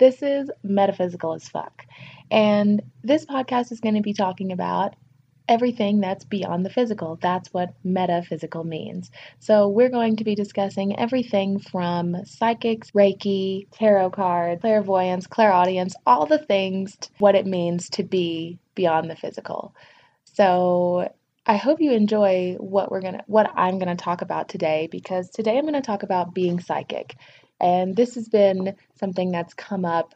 This is Metaphysical as Fuck. And this podcast is going to be talking about everything that's beyond the physical. That's what metaphysical means. So, we're going to be discussing everything from psychics, Reiki, tarot cards, clairvoyance, clairaudience, all the things, what it means to be beyond the physical. So, I hope you enjoy what we're going to what I'm going to talk about today because today I'm going to talk about being psychic. And this has been something that's come up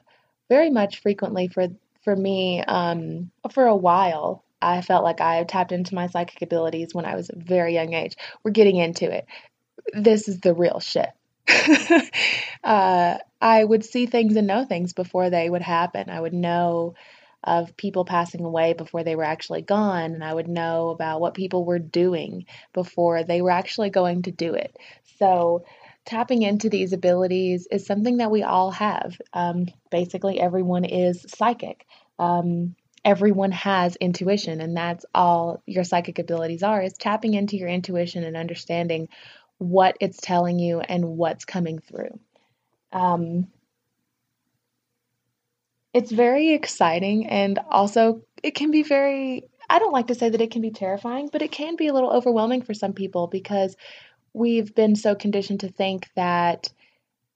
very much frequently for for me um, for a while. I felt like I tapped into my psychic abilities when I was a very young age. We're getting into it. This is the real shit. uh, I would see things and know things before they would happen. I would know of people passing away before they were actually gone, and I would know about what people were doing before they were actually going to do it. So, tapping into these abilities is something that we all have. Um, basically, everyone is psychic. Um, everyone has intuition, and that's all your psychic abilities are is tapping into your intuition and understanding what it's telling you and what's coming through. Um, it's very exciting and also it can be very I don't like to say that it can be terrifying, but it can be a little overwhelming for some people because we've been so conditioned to think that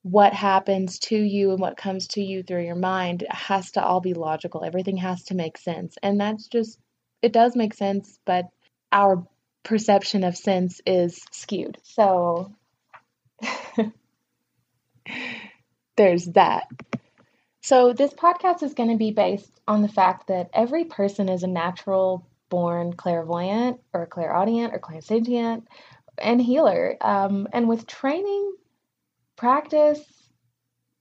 what happens to you and what comes to you through your mind has to all be logical. Everything has to make sense. And that's just, it does make sense, but our perception of sense is skewed. So there's that. So, this podcast is going to be based on the fact that every person is a natural born clairvoyant or clairaudient or clairsentient and healer. Um, and with training, practice,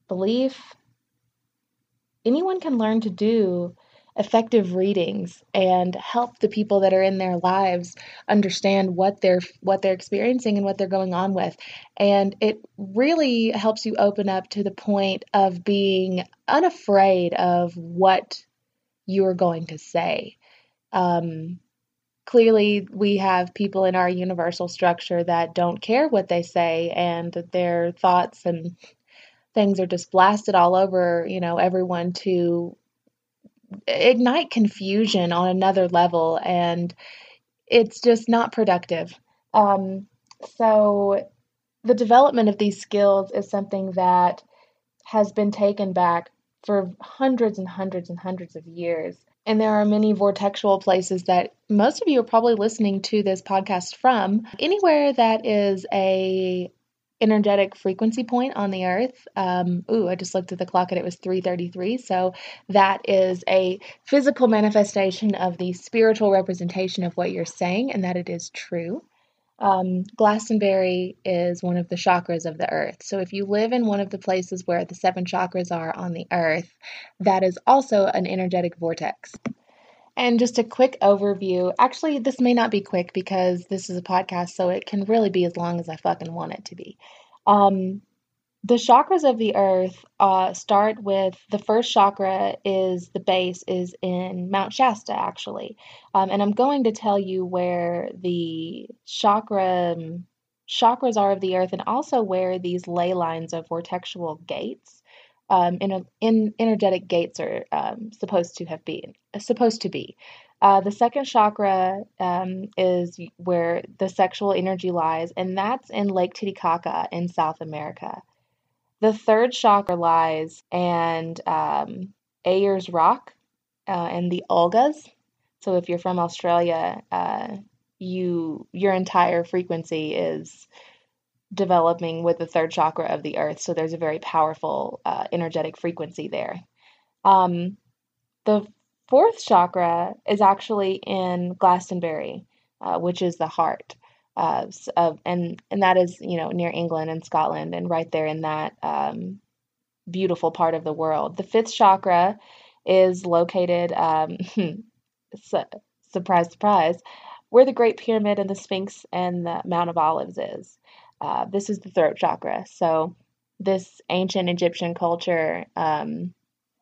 belief, anyone can learn to do effective readings and help the people that are in their lives understand what they're what they're experiencing and what they're going on with and it really helps you open up to the point of being unafraid of what you're going to say um, clearly we have people in our universal structure that don't care what they say and their thoughts and things are just blasted all over you know everyone to ignite confusion on another level. And it's just not productive. Um, so the development of these skills is something that has been taken back for hundreds and hundreds and hundreds of years and there are many vortexual places that most of you are probably listening to this podcast from. Anywhere that is a energetic frequency point on the earth. Um, ooh, I just looked at the clock and it was 3:33. So that is a physical manifestation of the spiritual representation of what you're saying, and that it is true. Um, Glastonbury is one of the chakras of the earth. So if you live in one of the places where the seven chakras are on the earth, that is also an energetic vortex. And just a quick overview. Actually, this may not be quick because this is a podcast, so it can really be as long as I fucking want it to be. Um, the chakras of the earth uh, start with the first chakra is the base is in Mount Shasta actually, um, and I'm going to tell you where the chakra chakras are of the earth and also where these ley lines of vortexual gates um, in, in energetic gates are um, supposed to have been supposed to be. Uh, the second chakra um, is where the sexual energy lies, and that's in Lake Titicaca in South America. The third chakra lies and um, Ayers Rock uh, and the Olgas. So if you're from Australia, uh, you your entire frequency is developing with the third chakra of the earth. So there's a very powerful uh, energetic frequency there. Um, the fourth chakra is actually in Glastonbury, uh, which is the heart. Uh, and and that is you know near England and Scotland and right there in that um, beautiful part of the world. The fifth chakra is located. Um, surprise, surprise, where the Great Pyramid and the Sphinx and the Mount of Olives is. Uh, this is the throat chakra. So this ancient Egyptian culture um,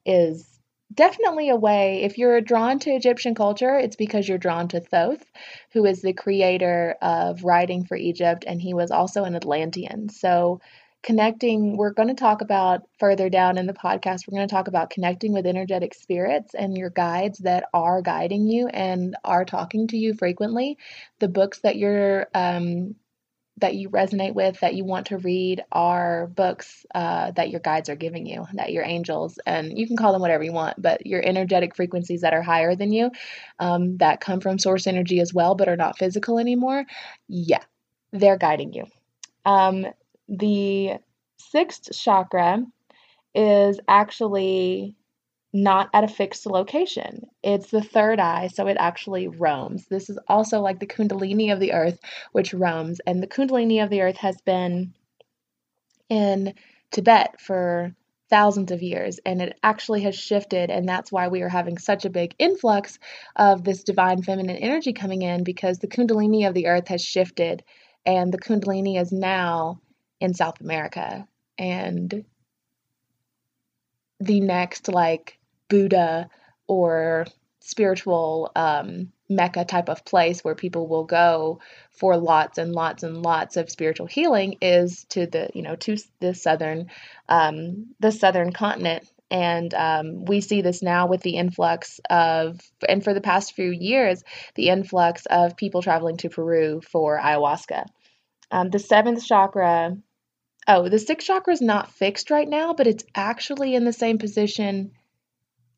is definitely a way if you're drawn to Egyptian culture, it's because you're drawn to Thoth, who is the creator of writing for Egypt, and he was also an Atlantean. So connecting, we're going to talk about further down in the podcast, we're going to talk about connecting with energetic spirits and your guides that are guiding you and are talking to you frequently. The books that you're um, that you resonate with, that you want to read, are books uh, that your guides are giving you, that your angels, and you can call them whatever you want, but your energetic frequencies that are higher than you, um, that come from source energy as well, but are not physical anymore, yeah, they're guiding you. Um, the sixth chakra is actually not at a fixed location. It's the third eye, so it actually roams. This is also like the Kundalini of the earth, which roams. And the Kundalini of the earth has been in Tibet for thousands of years and it actually has shifted and that's why we are having such a big influx of this divine feminine energy coming in because the kundalini of the earth has shifted and the kundalini is now in South America and the next like Buddha or spiritual um, mecca type of place where people will go for lots and lots and lots of spiritual healing is to the you know to the southern um, the southern continent. And um, we see this now with the influx of and for the past few years the influx of people traveling to peru for ayahuasca. Um, the seventh chakra oh the sixth chakra is not fixed right now but it's actually in the same position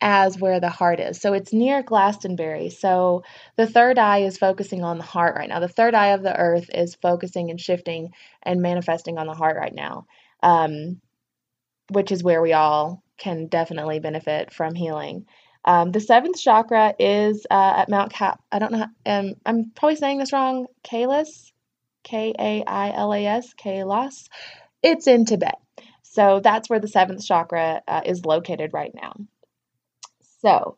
as where the heart is. So it's near Glastonbury. So the third eye is focusing on the heart right now. The third eye of the earth is focusing and shifting and manifesting on the heart right now, um, which is where we all can definitely benefit from healing. Um, the seventh chakra is uh, at Mount Ka- I don't know. Um, I'm probably saying this wrong. Kailas, K A I L A S, Kailas. It's in Tibet. So that's where the seventh chakra uh, is located right now. So,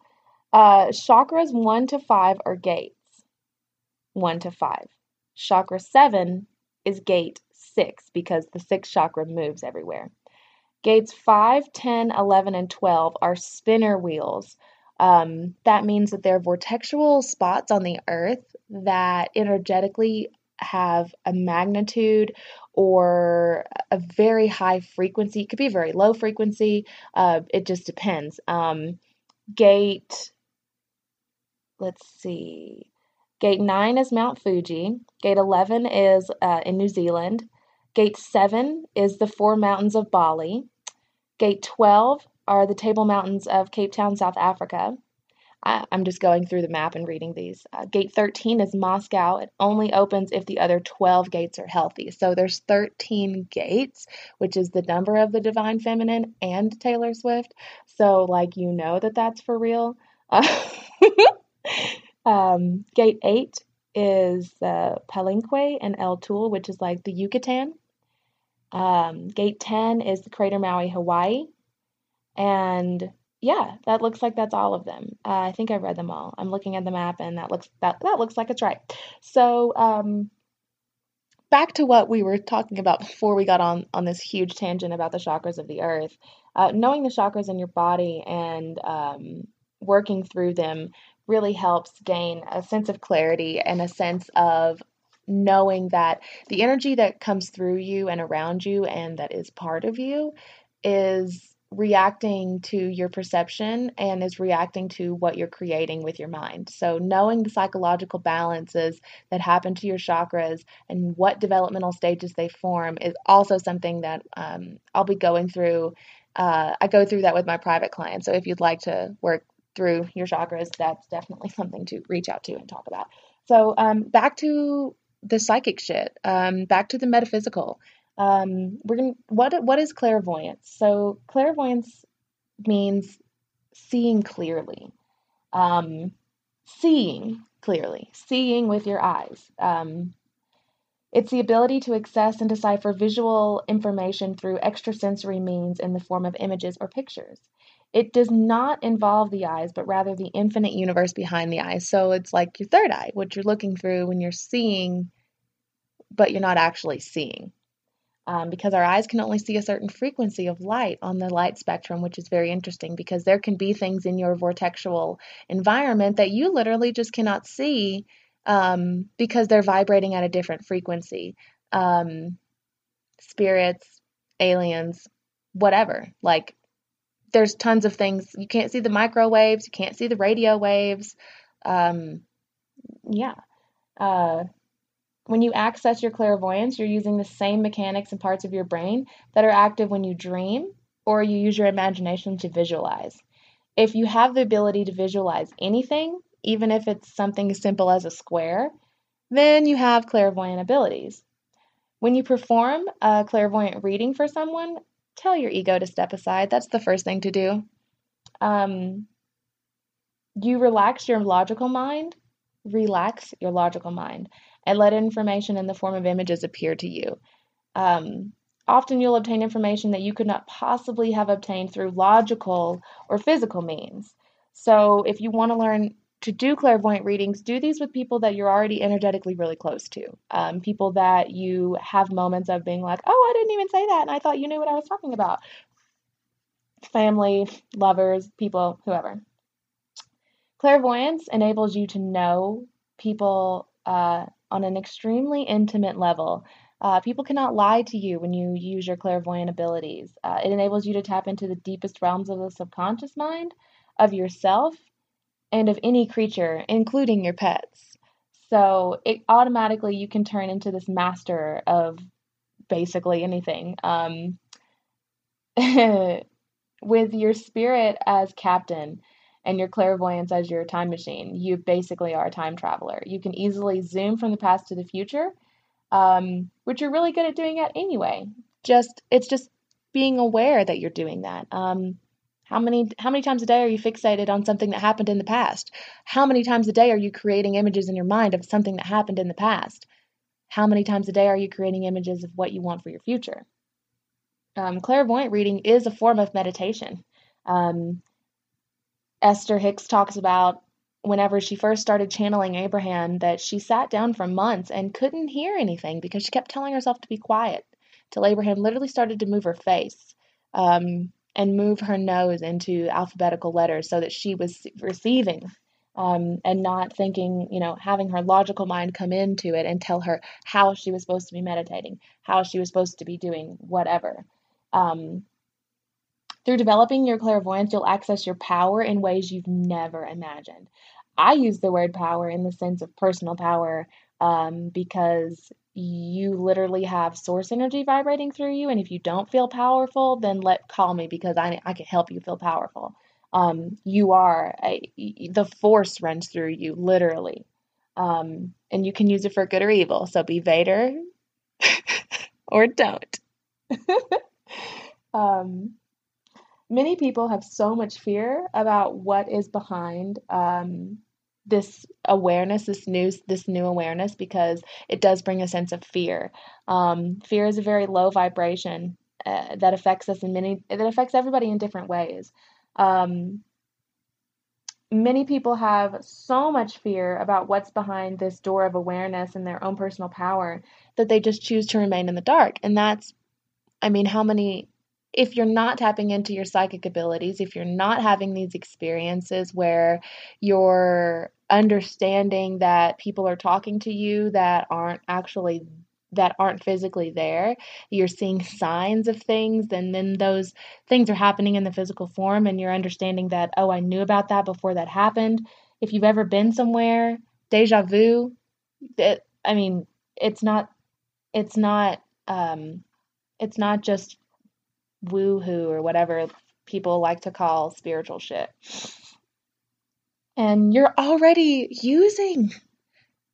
uh, chakras one to five are gates. One to five. Chakra seven is gate six because the sixth chakra moves everywhere. Gates 5, 10, 11, and 12 are spinner wheels. Um, that means that they're vortexual spots on the earth that energetically have a magnitude or a very high frequency. It could be very low frequency. Uh, it just depends. Um, Gate, let's see, Gate 9 is Mount Fuji. Gate 11 is uh, in New Zealand. Gate 7 is the Four Mountains of Bali. Gate 12 are the Table Mountains of Cape Town, South Africa. I, am just going through the map and reading these. Uh, gate 13 is Moscow. It only opens if the other 12 gates are healthy. So there's 13 gates, which is the number of the divine feminine and Taylor Swift. So, like, you know that that's for real. Uh, um, gate 8 is uh, Palenque and El Tul, which is like the Yucatan. Um, gate 10 is the Crater Maui, Hawaii. And yeah, that looks like that's all of them. Uh, I think I've read them all. I'm looking at the map, and that looks that that looks like it's right. So, um, back to what we were talking about before we got on on this huge tangent about the chakras of the earth. Uh, knowing the chakras in your body and um, working through them really helps gain a sense of clarity and a sense of knowing that the energy that comes through you and around you and that is part of you is reacting to your perception and is reacting to what you're creating with your mind. So, knowing the psychological balances that happen to your chakras and what developmental stages they form is also something that um, I'll be going through. Uh, I go through that with my private clients. So, if you'd like to work through your chakras, that's definitely something to reach out to and talk about. So, um, back to the psychic shit, um, back to the metaphysical. Um, we're gonna what what is clairvoyance? So clairvoyance means seeing clearly, um, seeing clearly, seeing with your eyes. Um, it's the ability to access and decipher visual information through extrasensory means in the form of images or pictures. It does not involve the eyes, but rather the infinite universe behind the eyes. So it's like your third eye, what you're looking through when you're seeing, but you're not actually seeing um, because our eyes can only see a certain frequency of light on the light spectrum, which is very interesting because there can be things in your vortexual environment that you literally just cannot see um, because they're vibrating at a different frequency. Um, spirits, aliens, whatever. Like, there's tons of things. You can't see the microwaves, you can't see the radio waves. Um, yeah. Uh, when you access your clairvoyance, you're using the same mechanics and parts of your brain that are active when you dream or you use your imagination to visualize. If you have the ability to visualize anything, even if it's something as simple as a square, then you have clairvoyant abilities. When you perform a clairvoyant reading for someone, tell your ego to step aside. That's the first thing to do. Um, you relax your logical mind, relax your logical mind and let information in the form of images appear to you. Um, often you'll obtain information that you could not possibly have obtained through logical or physical means. So, if you want to learn to do clairvoyant readings, do these with people that you're already energetically really close to. Um, people that you have moments of being like, oh, I didn't even say that, and I thought you knew what I was talking about. Family, lovers, people, whoever. Clairvoyance enables you to know people uh, on an extremely intimate level. Uh, people cannot lie to you when you use your clairvoyant abilities. Uh, it enables you to tap into the deepest realms of the subconscious mind, of yourself, and of any creature, including your pets. So it automatically you can turn into this master of basically anything. Um, with your spirit as captain, and your clairvoyance as your time machine. You basically are a time traveler. You can easily zoom from the past to the future, um, which you're really good at doing it anyway. Just it's just being aware that you're doing that. Um, how many how many times a day are you fixated on something that happened in the past? How many times a day are you creating images in your mind of something that happened in the past? How many times a day are you creating images of what you want for your future? Um, clairvoyant reading is a form of meditation. Um, Esther Hicks talks about whenever she first started channeling Abraham that she sat down for months and couldn't hear anything because she kept telling herself to be quiet till Abraham literally started to move her face um, and move her nose into alphabetical letters so that she was receiving um, and not thinking, you know, having her logical mind come into it and tell her how she was supposed to be meditating, how she was supposed to be doing whatever. Um, through developing your clairvoyance, you'll access your power in ways you've never imagined. I use the word power in the sense of personal power um, because you literally have source energy vibrating through you. And if you don't feel powerful, then let call me because I, I can help you feel powerful. Um, you are a, the force runs through you literally. Um, and you can use it for good or evil. So be Vader or don't. um, many people have so much fear about what is behind um, this awareness, this new this new awareness, because it does bring a sense of fear. Um, fear is a very low vibration uh, that affects us in many that affects everybody in different ways. Um, many people have so much fear about what's behind this door of awareness and their own personal power that they just choose to remain in the dark. And that's, I mean, how many, if you're not tapping into your psychic abilities, if you're not having these experiences where you're understanding that people are talking to you that aren't actually that aren't physically there. You're seeing signs of things, and then those things are happening in the physical form, and you're understanding that, oh, I knew about that before that happened. If you've ever been somewhere, deja vu, that I mean, it's not, it's not, um, it's not just woo hoo or whatever people like to call spiritual shit. And you're already using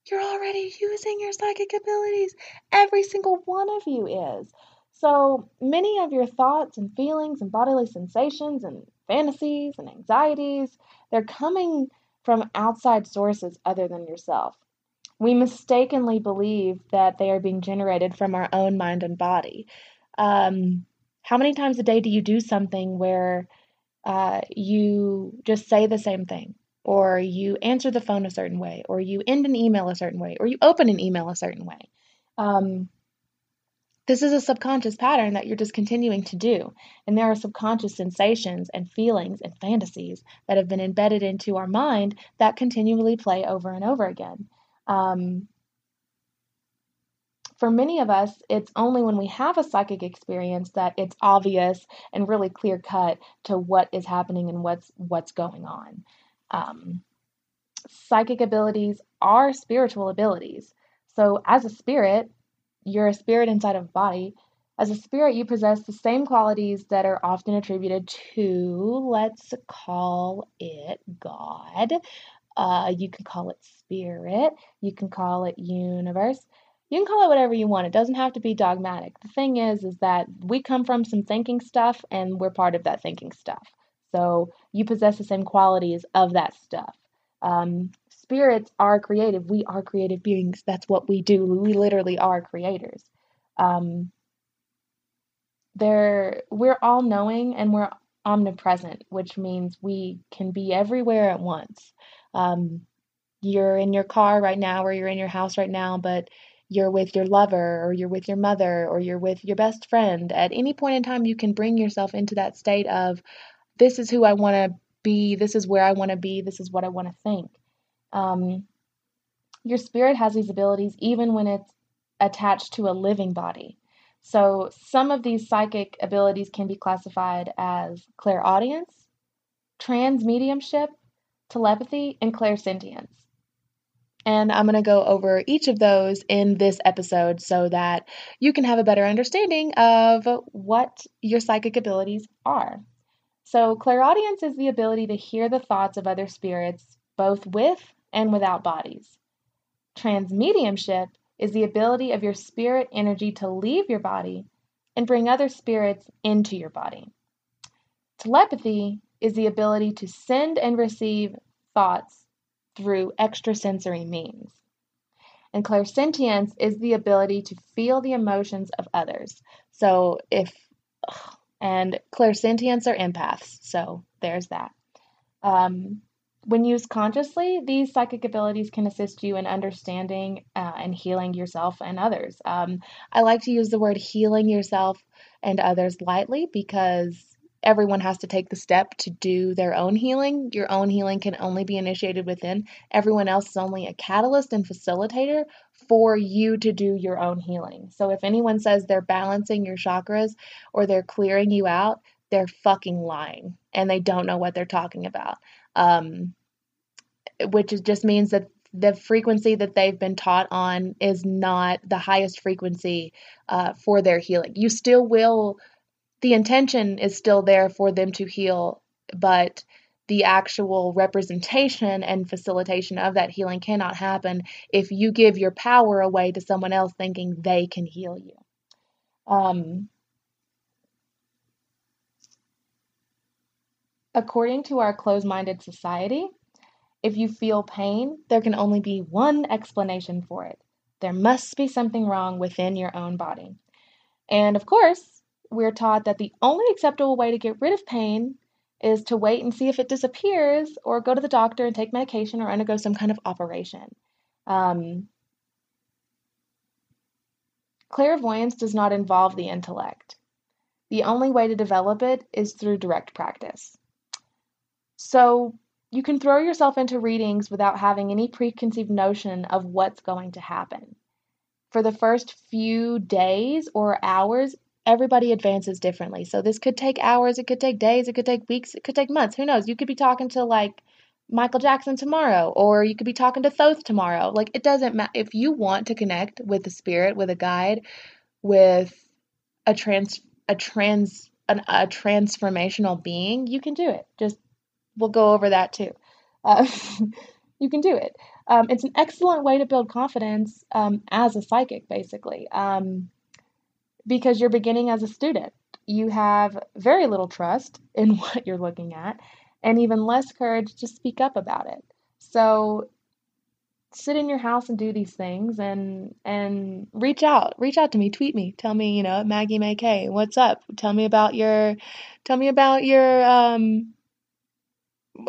you're already using your psychic abilities. Every single one of you is. So many of your thoughts and feelings and bodily sensations and fantasies and anxieties, they're coming from outside sources other than yourself. We mistakenly believe that they are being generated from our own mind and body. Um, how many times a day do you do something where uh, you just say the same thing? or you answer the phone a certain way, or you end an email a certain way, or you open an email a certain way. Um, this is a subconscious pattern that you're just continuing to do. And there are subconscious sensations and feelings and fantasies that have been embedded into our mind that continually play over and over again. Um, for many of us, it's only when we have a psychic experience that it's obvious and really clear cut to what is happening and what's what's going on. Um, psychic abilities are spiritual abilities. So, as a spirit, you're a spirit inside of a body. As a spirit, you possess the same qualities that are often attributed to, let's call it God. Uh, you can call it spirit. You can call it universe. You can call it whatever you want. It doesn't have to be dogmatic. The thing is, is that we come from some thinking stuff and we're part of that thinking stuff. So you possess the same qualities of that stuff. Um, spirits are creative. We are creative beings. That's what we do. We literally are creators. Um, they're, we're all knowing and we're omnipresent, which means we can be everywhere at once. Um, you're in your car right now or you're in your house right now, but you're with your lover or you're with your mother or you're with your best friend. At any point in time, you can bring yourself into that state of, this is who I want to be, this is where I want to be, this is what I want to think. Um, your spirit has these abilities even when it's attached to a living body. So some of these psychic abilities can be classified as clairaudience, transmediumship, telepathy, and clairsentience. And I'm going to go over each of those in this episode so that you can have a better understanding of what your psychic abilities are. So, clairaudience is the ability to hear the thoughts of other spirits, both with and without bodies. Transmediumship is the ability of your spirit energy to leave your body and bring other spirits into your body. Telepathy is the ability to send and receive thoughts through extrasensory means. And clairsentience is the ability to feel the emotions of others. So if and clairsentients are empaths. So there's that. Um, when used consciously, these psychic abilities can assist you in understanding uh, and healing yourself and others. Um, I like to use the word healing yourself and others lightly because everyone has to take the step to do their own healing. Your own healing can only be initiated within. Everyone else is only a catalyst and facilitator for you to do your own healing. So if anyone says they're balancing your chakras or they're clearing you out, they're fucking lying and they don't know what they're talking about. Um, which just means that the frequency that they've been taught on is not the highest frequency uh, for their healing. You still will the intention is still there for them to heal, but the actual representation and facilitation of that healing cannot happen if you give your power away to someone else thinking they can heal you. Um, according to our closed minded society, if you feel pain, there can only be one explanation for it. There must be something wrong within your own body. And of course, we're taught that the only acceptable way to get rid of pain is to wait and see if it disappears or go to the doctor and take medication or undergo some kind of operation. Um, clairvoyance does not involve the intellect. The only way to develop it is through direct practice. So you can throw yourself into readings without having any preconceived notion of what's going to happen. For the first few days or hours, everybody advances differently. So this could take hours, it could take days, it could take weeks, it could take months. Who knows? You could be talking to like Michael Jackson tomorrow, or you could be talking to Thoth tomorrow. Like it doesn't matter. If you want to connect with the spirit, with a guide, with a trans a trans an, a transformational being, you can do it. Just we'll go over that too. Uh, you can do it. Um, it's an excellent way to build confidence um, as a psychic, basically. Um, because you're beginning as a student. You have very little trust in what you're looking at and even less courage to speak up about it. So sit in your house and do these things and and reach out reach out to me tweet me tell me you know maggie may k what's up tell me about your tell me about your um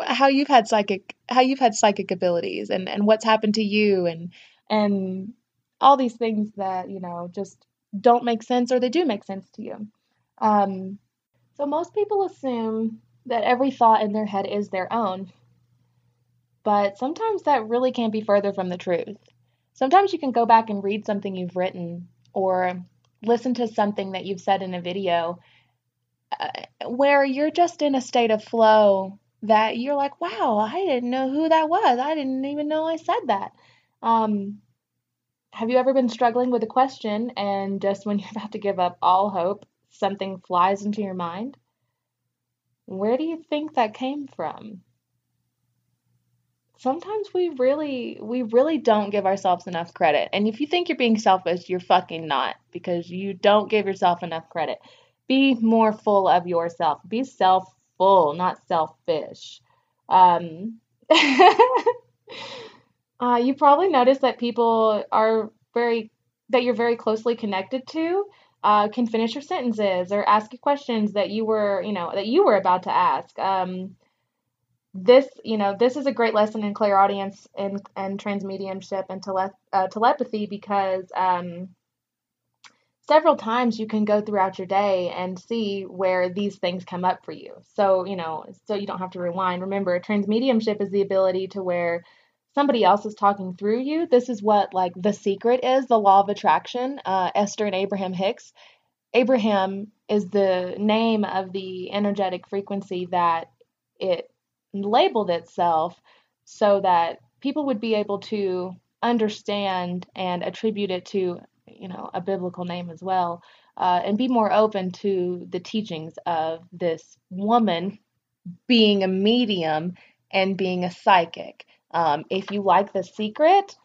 how you've had psychic how you've had psychic abilities and and what's happened to you and and all these things that you know just don't make sense or they do make sense to you. Um, so most people assume that every thought in their head is their own. But sometimes that really can't be further from the truth. Sometimes you can go back and read something you've written or listen to something that you've said in a video uh, where you're just in a state of flow that you're like, wow, I didn't know who that was. I didn't even know I said that. Um, have you ever been struggling with a question and just when you're about to give up all hope, something flies into your mind? Where do you think that came from? Sometimes we really we really don't give ourselves enough credit. And if you think you're being selfish, you're fucking not because you don't give yourself enough credit. Be more full of yourself. Be self-full, not selfish. Um Uh, you probably noticed that people are very that you're very closely connected to uh, can finish your sentences or ask you questions that you were you know that you were about to ask. Um, this you know this is a great lesson in clairaudience and and transmediumship and tele- uh, telepathy because um, several times you can go throughout your day and see where these things come up for you. So, you know, so you don't have to rewind. Remember, transmediumship is the ability to where somebody else is talking through you. This is what like the secret is, the law of attraction. Uh, Esther and Abraham Hicks. Abraham is the name of the energetic frequency that it labeled itself so that people would be able to understand and attribute it to you know a biblical name as well uh, and be more open to the teachings of this woman being a medium and being a psychic um, if you like The Secret,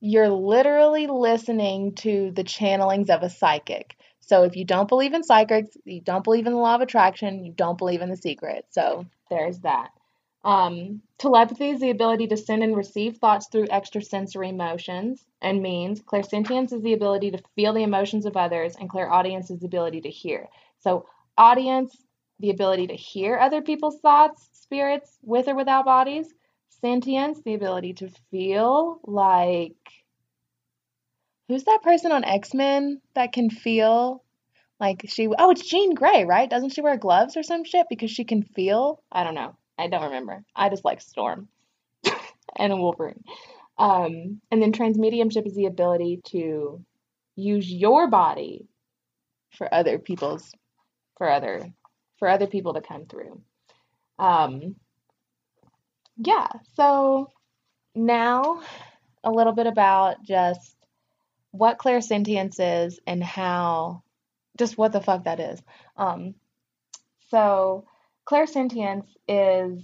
you're literally listening to the channelings of a psychic. So if you don't believe in psychics, you don't believe in the law of attraction, you don't believe in The Secret. So there's that. Um, telepathy is the ability to send and receive thoughts through extrasensory motions and means. Clairsentience is the ability to feel the emotions of others, and clairaudience is the ability to hear. So, audience, the ability to hear other people's thoughts, spirits, with or without bodies. Sentience, the ability to feel like who's that person on X-Men that can feel like she oh it's Jean Grey, right? Doesn't she wear gloves or some shit because she can feel? I don't know. I don't remember. I just like Storm and Wolverine. Um, and then transmediumship is the ability to use your body for other people's for other for other people to come through. Um, yeah, so now a little bit about just what clairsentience is and how just what the fuck that is. Um, so clairsentience is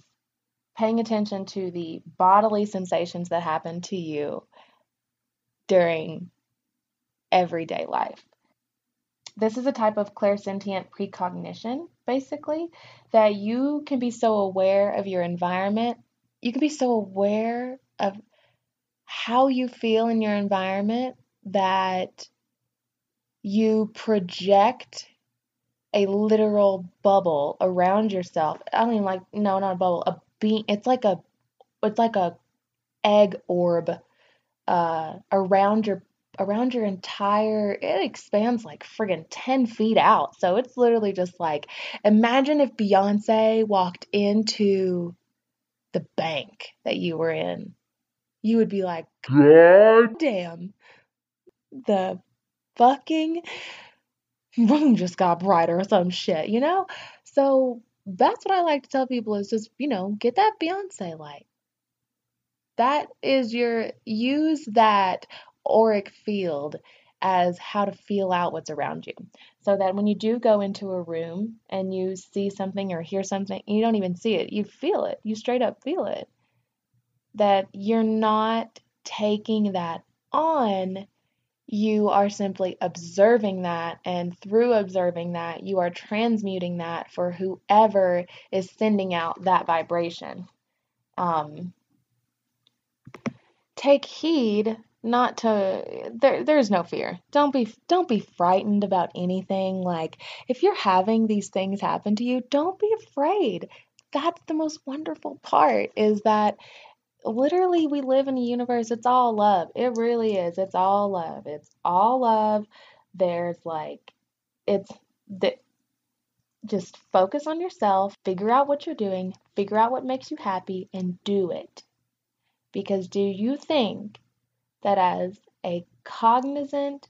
paying attention to the bodily sensations that happen to you during everyday life. This is a type of clairsentient precognition, basically, that you can be so aware of your environment you can be so aware of how you feel in your environment that you project a literal bubble around yourself. I mean, like no, not a bubble, a beam. It's like a, it's like a egg orb, uh, around your around your entire. It expands like friggin' ten feet out. So it's literally just like, imagine if Beyonce walked into the bank that you were in. You would be like, God damn, the fucking room just got brighter or some shit, you know? So that's what I like to tell people is just, you know, get that Beyonce light. That is your, use that auric field as how to feel out what's around you. So that when you do go into a room and you see something or hear something, you don't even see it, you feel it. You straight up feel it. That you're not taking that on you are simply observing that, and through observing that, you are transmuting that for whoever is sending out that vibration. Um, take heed not to there there's no fear. Don't be don't be frightened about anything. Like if you're having these things happen to you don't be afraid. That's the most wonderful part is that literally we live in a universe it's all love. It really is. It's all love. It's all love. There's like it's the just focus on yourself figure out what you're doing figure out what makes you happy and do it. Because do you think that as a cognizant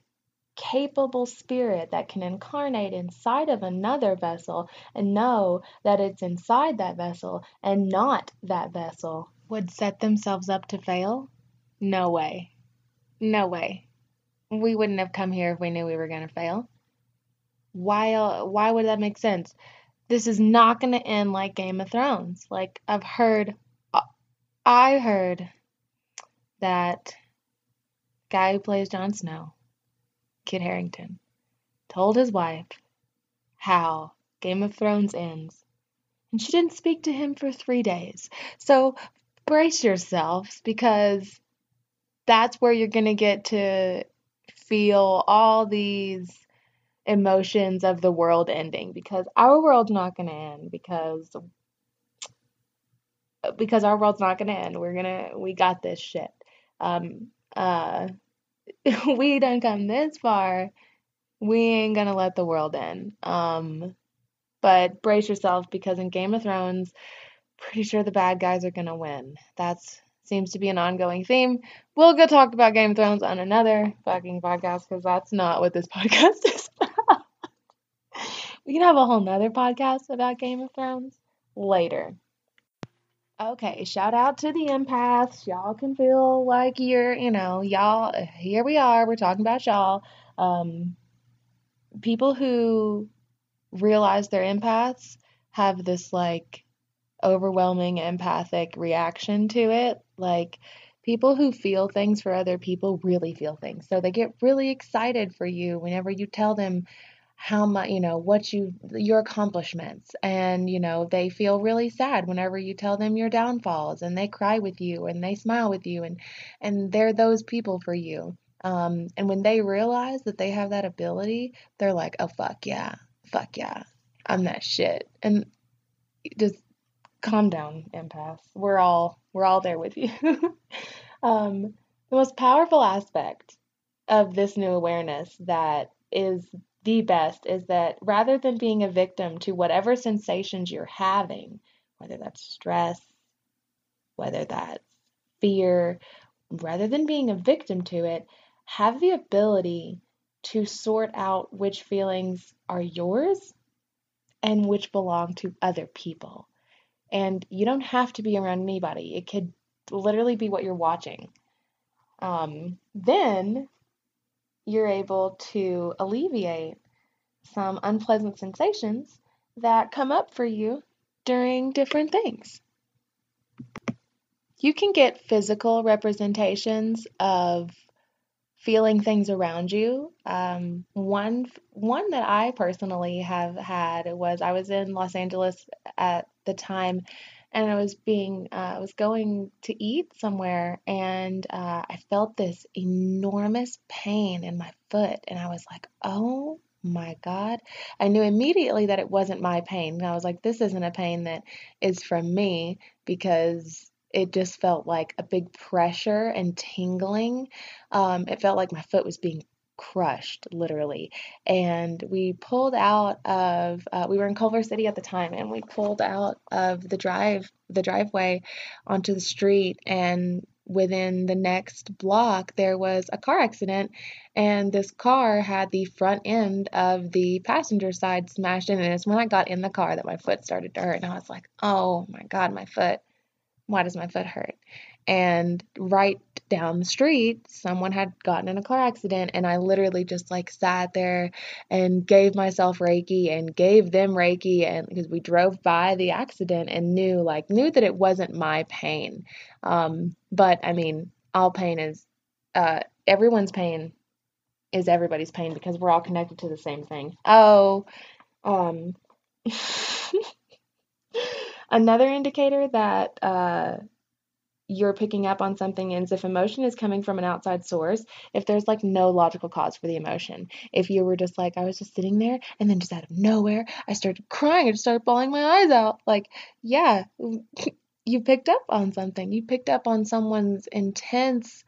capable spirit that can incarnate inside of another vessel and know that it's inside that vessel and not that vessel would set themselves up to fail? No way. No way. We wouldn't have come here if we knew we were going to fail. Why why would that make sense? This is not going to end like Game of Thrones. Like I've heard I heard that guy who plays Jon Snow, Kit Harington, told his wife how Game of Thrones ends. And she didn't speak to him for three days. So brace yourselves because that's where you're going to get to feel all these emotions of the world ending because our world's not going to end because because our world's not going to end we're going to we got this shit um uh we done come this far we ain't to let the world in. um but brace yourself because in game of thrones pretty sure the bad guys are gonna win. That's seems to be an ongoing theme. We'll go talk about Game of Thrones on another fucking podcast because that's not what this podcast is about. we can have a whole nother podcast about Game of Thrones later. Okay, shout out to the empaths. Y'all can feel like you're, you know, y'all, here we are. We're talking about y'all. Um, people who realize they're empaths have this like overwhelming empathic reaction to it. Like people who feel things for other people really feel things. So they get really excited for you whenever you tell them how much, you know, what you, your accomplishments. And, you know, they feel really sad whenever you tell them your downfalls and they cry with you and they smile with you and, and they're those people for you. Um, and when they realize that they have that ability, they're like, oh, fuck yeah, fuck yeah, I'm that shit. And just calm down, empaths. We're all we're all there with you. um, the most powerful aspect of this new awareness that is the best is that rather than being a victim to whatever sensations you're having, whether that's stress, whether that's fear, rather than being a victim to it, have the ability to sort out which feelings are yours and which belong to other people. And you don't have to be around anybody, it could literally be what you're watching. Um, then you're able to alleviate some unpleasant sensations that come up for you during different things. You can get physical representations of feeling things around you. Um, one one that I personally have had was I was in Los Angeles at the time, and I was being uh, I was going to eat somewhere, and uh, I felt this enormous pain in my foot, and I was like, oh my God. I knew immediately that it wasn't my pain. And I was like, this isn't a pain that is from me because it just felt like a big pressure and tingling. Um, it felt like my foot was being crushed, literally. And we pulled out of, uh, we were in Culver City at the time, and we pulled out of the drive, the driveway onto the street, and within the next block, there was a car accident, and this car had the front end of the passenger side smashed in. And it's when I got in the car that my foot started to hurt, and I was like, oh my God, my foot. Why does my foot hurt? And right down the street, someone had gotten in a car accident, and I literally just like sat there and gave myself Reiki and gave them Reiki, and because we drove by the accident and knew like knew that it wasn't my pain. Um, but I mean, all pain is uh, everyone's pain is everybody's pain because we're all connected to the same thing. Oh, um, another indicator that uh, you're picking up on something is if emotion is coming from an outside source, if there's like no logical cause for the emotion. If you were just like, I was just sitting there and then just out of nowhere, I started crying, I just started bawling my eyes out. Like, yeah, you picked up on something. You picked up on someone's intense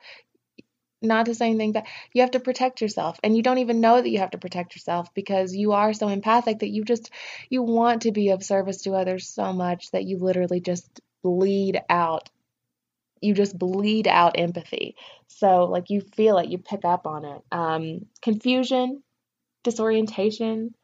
not to say anything that you have to protect yourself and you don't even know that you have to protect yourself because you are so empathic that you just you want to be of service to others so much that you literally just bleed out you just bleed out empathy. So like you feel it, you pick up on it. Um, confusion, disorientation,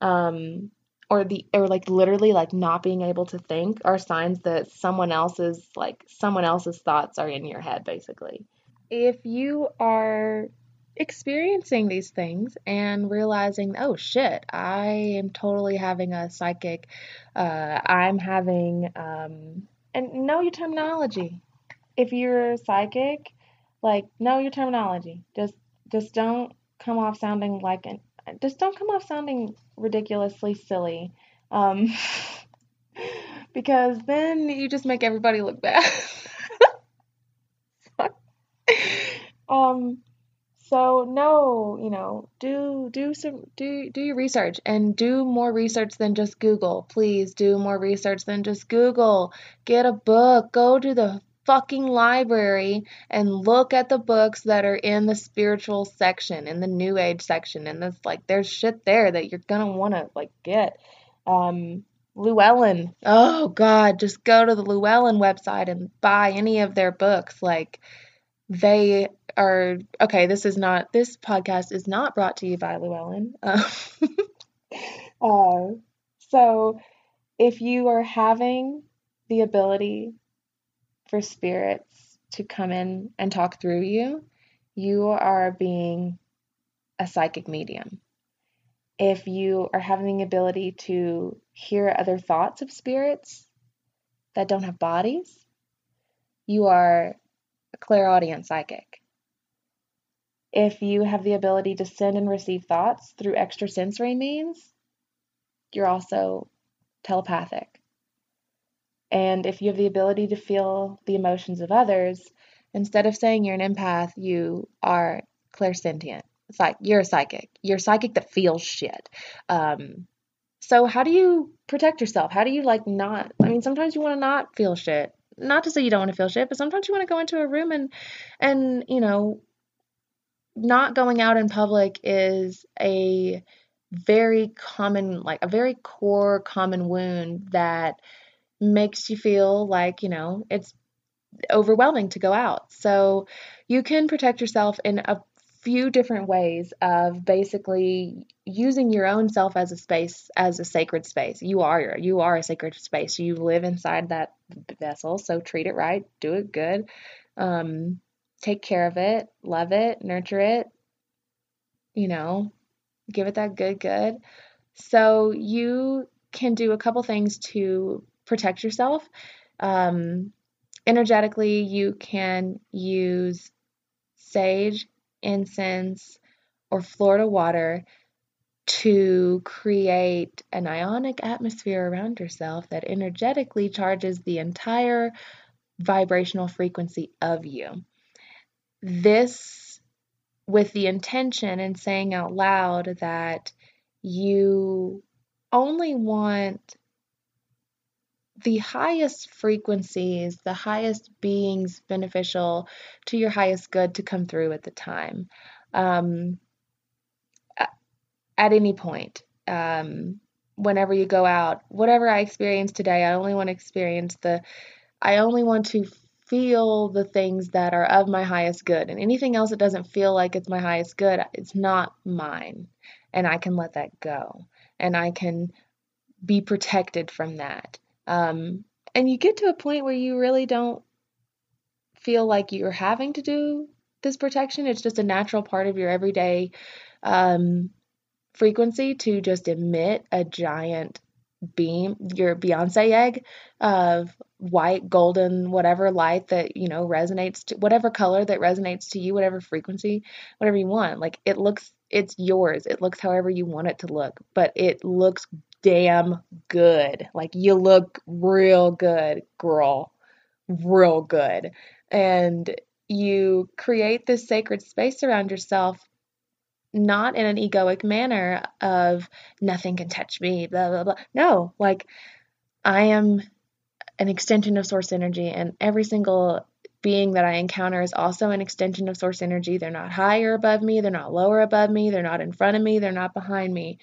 um, or the or like literally like not being able to think are signs that someone else's like someone else's thoughts are in your head basically. If you are experiencing these things and realizing, oh shit, I am totally having a psychic, uh, I'm having, um, and know your terminology if you're psychic, like know your terminology. Just just don't come off sounding like an just don't come off sounding ridiculously silly. Um, because then you just make everybody look bad. um so no, you know, do do some do do your research and do more research than just Google. Please do more research than just Google. Get a book, go to the fucking library and look at the books that are in the spiritual section, in the new age section. And there's like, there's shit there that you're gonna wanna like get. Um, Llewellyn. Oh God, just go to the Llewellyn website and buy any of their books. Like they are okay. This is not this podcast is not brought to you by Llewellyn. Uh, uh, so if you are having the ability for spirits to come in and talk through you, you are being a psychic medium. If you are having the ability to hear other thoughts of spirits that don't have bodies, you are a clairaudient psychic. If you have the ability to send and receive thoughts through extrasensory means, you're also telepathic. And if you have the ability to feel the emotions of others, instead of saying you're an empath, you are clairsentient. It's like you're a psychic. You're a psychic that feels shit. Um, so how do you protect yourself? How do you like not? I mean, sometimes you want to not feel shit. Not to say you don't want to feel shit, but sometimes you want to go into a room and and you know, not going out in public is a very common, like a very core common wound that makes you feel like, you know, it's overwhelming to go out. So you can protect yourself in a few different ways of basically using your own self as a space as a sacred space. You are you are a sacred space. You live inside that vessel, so treat it right, do it good. Um, take care of it, love it, nurture it. You know, give it that good good. So you can do a couple things to protect yourself. Um, energetically, you can use sage, incense, or Florida water to create an ionic atmosphere around yourself that energetically charges the entire vibrational frequency of you. This with the intention and saying out loud that you only want the highest frequencies, the highest beings beneficial to your highest good to come through at the time. Um, at any point. Um, whenever you go out, whatever I experience today, I only want to experience the, I only want to feel the things that are of my highest good. And anything else that doesn't feel like it's my highest good, it's not mine. And I can let that go. And I can be protected from that. Um, and you get to a point where you really don't feel like you're having to do this protection. It's just a natural part of your everyday um, frequency to just emit a giant beam, your Beyonce egg of white, golden, whatever light that, you know, resonates to whatever color that resonates to you, whatever frequency, whatever you want. Like it looks, it's yours. It looks however you want it to look, but it looks damn good. Like you look real good, girl. Real good. And you create this sacred space around yourself not in an egoic manner of nothing can touch me, blah, blah, blah. No, like I am an extension of source energy, and every single being that I encounter is also an extension of source energy. They're not higher above me, they're not lower above me, they're not in front of me, they're not behind me.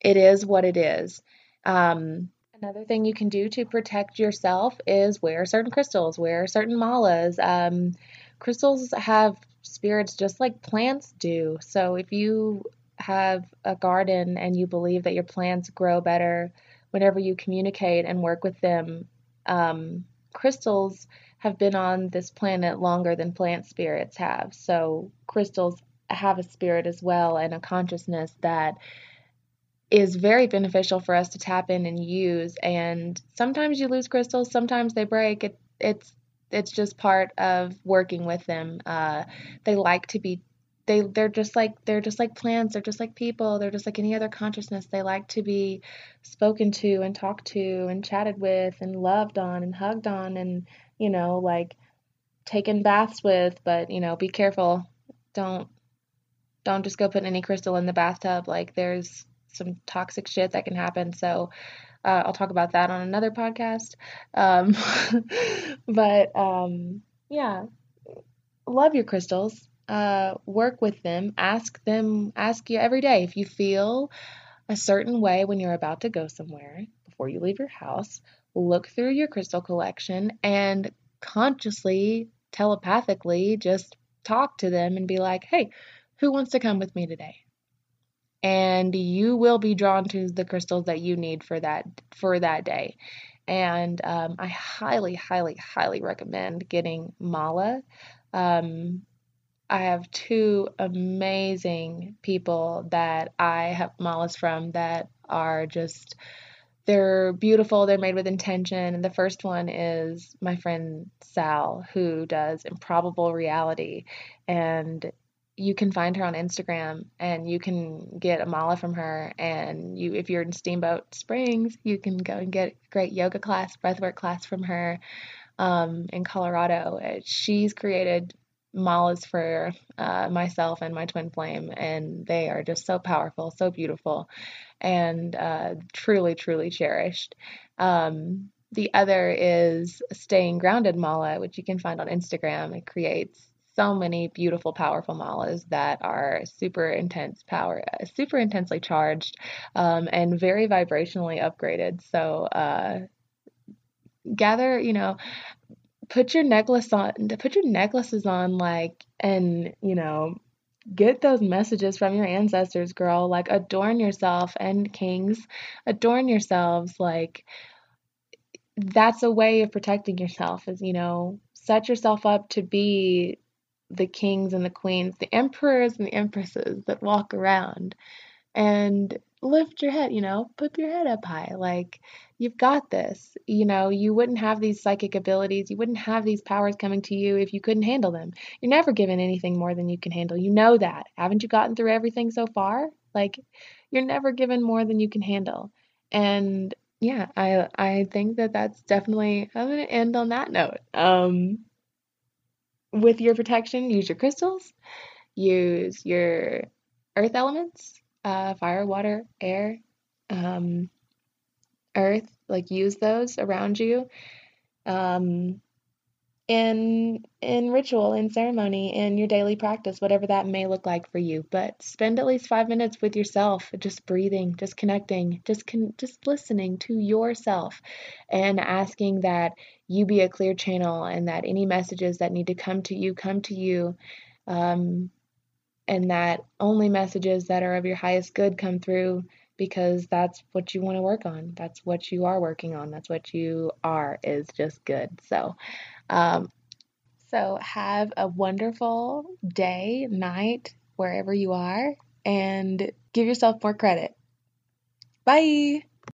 It is what it is. Um, another thing you can do to protect yourself is wear certain crystals, wear certain malas. Um, crystals have spirits just like plants do. So if you have a garden and you believe that your plants grow better whenever you communicate and work with them, um, crystals have been on this planet longer than plant spirits have. So crystals have a spirit as well and a consciousness that is very beneficial for us to tap in and use. And sometimes you lose crystals, sometimes they break. It, it's it's just part of working with them. Uh, they like to be they they're just like they're just like plants they're just like people they're just like any other consciousness they like to be spoken to and talked to and chatted with and loved on and hugged on and you know like taken baths with but you know be careful don't don't just go put any crystal in the bathtub like there's some toxic shit that can happen so uh, I'll talk about that on another podcast. Um, but um, yeah, love your crystals. Uh, work with them. Ask them. Ask you every day if you feel a certain way when you're about to go somewhere before you leave your house. Look through your crystal collection and consciously, telepathically, just talk to them and be like, "Hey, who wants to come with me today?" And you will be drawn to the crystals that you need for that for that day. And um, I highly, highly, highly recommend getting Mala. Um, I have two amazing people that I have malas from that are just they're beautiful, they're made with intention. And the first one is my friend Sal, who does improbable reality. And you can find her on Instagram and you can get a mala from her and you if you're in Steamboat Springs, you can go and get a great yoga class, breathwork class from her um, in Colorado. She's created malas for uh, myself and my twin flame and they are just so powerful, so beautiful and uh, truly, truly cherished. Um, the other is Staying Grounded Mala, which you can find on Instagram. It creates so many beautiful, powerful malas that are super intense power, super intensely charged, um, and very vibrationally upgraded. So, uh, gather, you know, put your necklace on, put your necklaces on, like, and, you know, get those messages from your ancestors, girl. Like, adorn yourself and kings, adorn yourselves. Like, that's a way of protecting yourself, is, you know, set yourself up to be the kings and the queens, the emperors and the empresses that walk around and lift your head, you know, put your head up high. Like, you've got this. You know, you wouldn't have these psychic abilities, you wouldn't have these powers coming to you if you couldn't handle them. You're never given anything more than you can handle. You know that. Haven't you gotten through everything so far? Like, you're never given more than you can handle. And yeah, I I think that that's definitely I'm to end on that note. Um with your protection, use your crystals, use your earth elements, uh, fire, water, air, um, earth, like use those around you. Um, in in ritual, in ceremony, in your daily practice, whatever that may look like for you. But spend at least five minutes with yourself, just breathing, just connecting, just con- just listening to yourself, and asking that you be a clear channel, and that any messages that need to come to you come to you, um, and that only messages that are of your highest good come through because that's what you want to work on. That's what you are working on. That's what you are is just good. So, um, so have a wonderful day, night, wherever you are, and give yourself more credit. Bye.